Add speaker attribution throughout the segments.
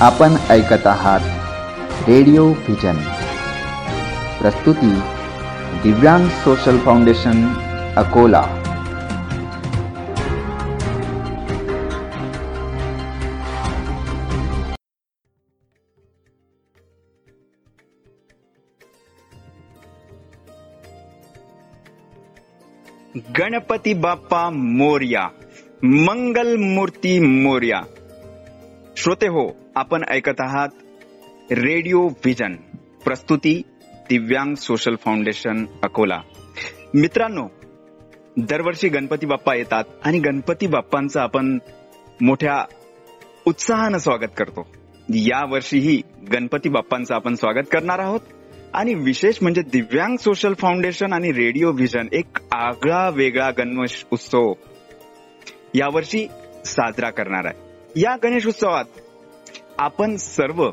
Speaker 1: आपण ऐकत आहात रेडिओ व्हिजन. प्रस्तुती दिव्यांग सोशल फाउंडेशन अकोला.
Speaker 2: गणपती बाप्पा मोर्या मंगल मूर्ती मोर्या. श्रोते हो आपण ऐकत आहात रेडिओ व्हिजन प्रस्तुती दिव्यांग सोशल फाउंडेशन अकोला. मित्रांनो दरवर्षी गणपती बाप्पा येतात आणि गणपती बाप्पांचं आपण मोठ्या उत्साहानं स्वागत करतो. या वर्षीही गणपती बाप्पांचं आपण स्वागत करणार आहोत. आणि विशेष म्हणजे दिव्यांग सोशल फाउंडेशन आणि रेडिओ व्हिजन एक आगळा वेगळा गणेश उत्सव यावर्षी साजरा करणार आहे. या गणेश उत्सवात आपण सर्व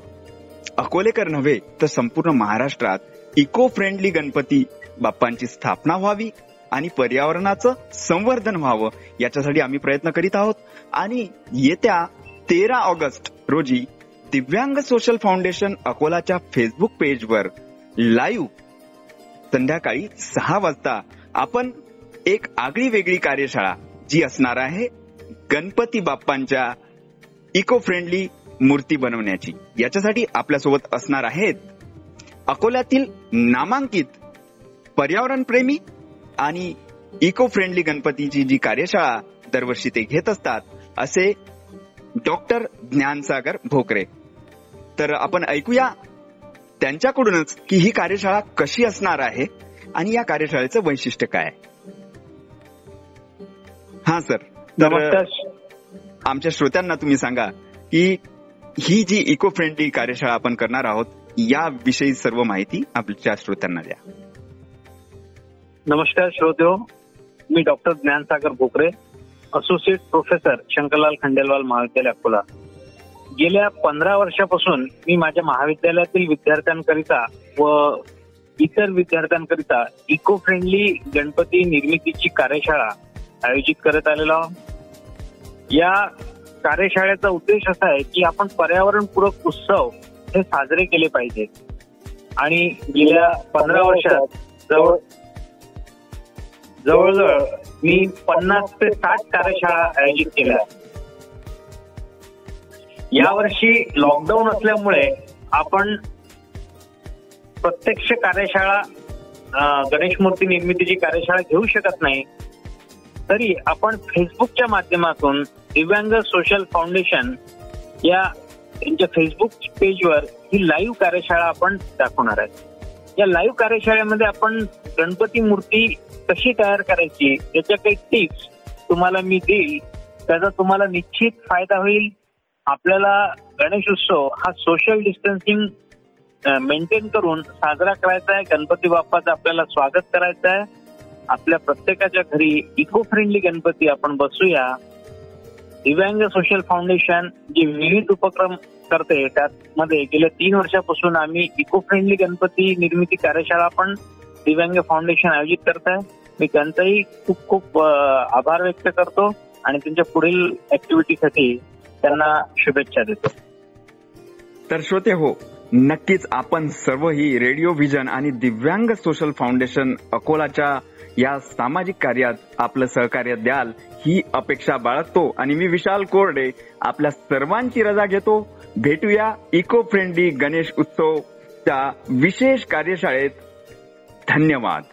Speaker 2: अकोलेकर नव्हे तर संपूर्ण महाराष्ट्रात इको फ्रेंडली गणपती बाप्पांची स्थापना व्हावी आणि पर्यावरणाचं संवर्धन व्हावं याच्यासाठी आम्ही प्रयत्न करीत आहोत. आणि येत्या तेरा ऑगस्ट रोजी दिव्यांग सोशल फाउंडेशन अकोलाच्या फेसबुक पेजवर लाईव्ह संध्याकाळी सहा वाजता आपण एक आगळी वेगळी कार्यशाळा जी असणार आहे गणपती बाप्पांच्या इको फ्रेंडली मूर्ती बनवण्याची. याच्यासाठी आपल्यासोबत असणार आहेत अकोल्यातील नामांकित पर्यावरणप्रेमी आणि इको फ्रेंडली गणपतीची जी कार्यशाळा दरवर्षी ते घेत असतात असे डॉक्टर ज्ञानसागर भोकरे. तर आपण ऐकूया त्यांच्याकडूनच की ही कार्यशाळा कशी असणार आहे आणि या कार्यशाळेचं वैशिष्ट्य काय आहे. हा सर.
Speaker 3: नमस्कार.
Speaker 2: आमच्या श्रोत्यांना तुम्ही सांगा की ही जी इको फ्रेंडली कार्यशाळा आपण करणार आहोत याविषयी सर्व माहिती आपल्या श्रोत्यांना द्या.
Speaker 3: नमस्कार श्रोत्यो मी doctor Dnyansagar Bhokare associate professor Shankarlal Khandelwal महाविद्यालय अकोला. गेल्या पंधरा वर्षापासून मी माझ्या महाविद्यालयातील विद्यार्थ्यांकरिता व इतर विद्यार्थ्यांकरिता इको फ्रेंडली गणपती निर्मितीची कार्यशाळा आयोजित करत आलेलो आहोत. या कार्यशाळेचा उद्देश असा आहे की आपण पर्यावरणपूरक उत्सव हे साजरे केले पाहिजे. आणि गेल्या पंधरा वर्षात जवळ जवळजवळ मी पन्नास ते साठ कार्यशाळा आयोजित केल्या. यावर्षी लॉकडाऊन असल्यामुळे आपण प्रत्यक्ष कार्यशाळा गणेश मूर्ती निर्मितीची कार्यशाळा घेऊ शकत नाही. तरी आपण फेसबुकच्या माध्यमातून दिव्यांग सोशल फाउंडेशन या त्यांच्या फेसबुक पेजवर ही लाईव्ह कार्यशाळा आपण दाखवणार आहे. या लाईव्ह कार्यशाळेमध्ये आपण गणपती मूर्ती कशी तयार करायची याच्या काही टिप्स तुम्हाला मी देईल. त्याचा तुम्हाला निश्चित फायदा होईल. आपल्याला गणेश उत्सव हा सोशल डिस्टन्सिंग मेंटेन करून साजरा करायचा आहे. गणपती बाप्पाचं आपल्याला स्वागत करायचं आहे. आपल्या प्रत्येकाच्या घरी इको फ्रेंडली गणपती आपण बसूया. दिव्यांग सोशल फाउंडेशन जे विविध उपक्रम करते त्यामध्ये गेल्या तीन वर्षापासून आम्ही इको फ्रेंडली गणपती निर्मिती कार्यशाळा पण दिव्यांग फाउंडेशन आयोजित करत आहे मी त्यांचाही खूप खूप आभार व्यक्त करतो आणि त्यांच्या पुढील ऍक्टिव्हिटीसाठी त्यांना शुभेच्छा देतो.
Speaker 2: तर श्रोते हो नक्कीच आपण सर्व ही रेडिओ व्हिजन आणि दिव्यांग सोशल फाउंडेशन अकोलाच्या या सामाजिक कार्यात आपलं सहकार्य द्याल ही अपेक्षा बाळगतो. आणि मी विशाल कोरडे आपल्या सर्वांची रजा घेतो. भेटूया इको फ्रेंडली गणेश उत्सवच्या विशेष कार्यशाळेत. धन्यवाद.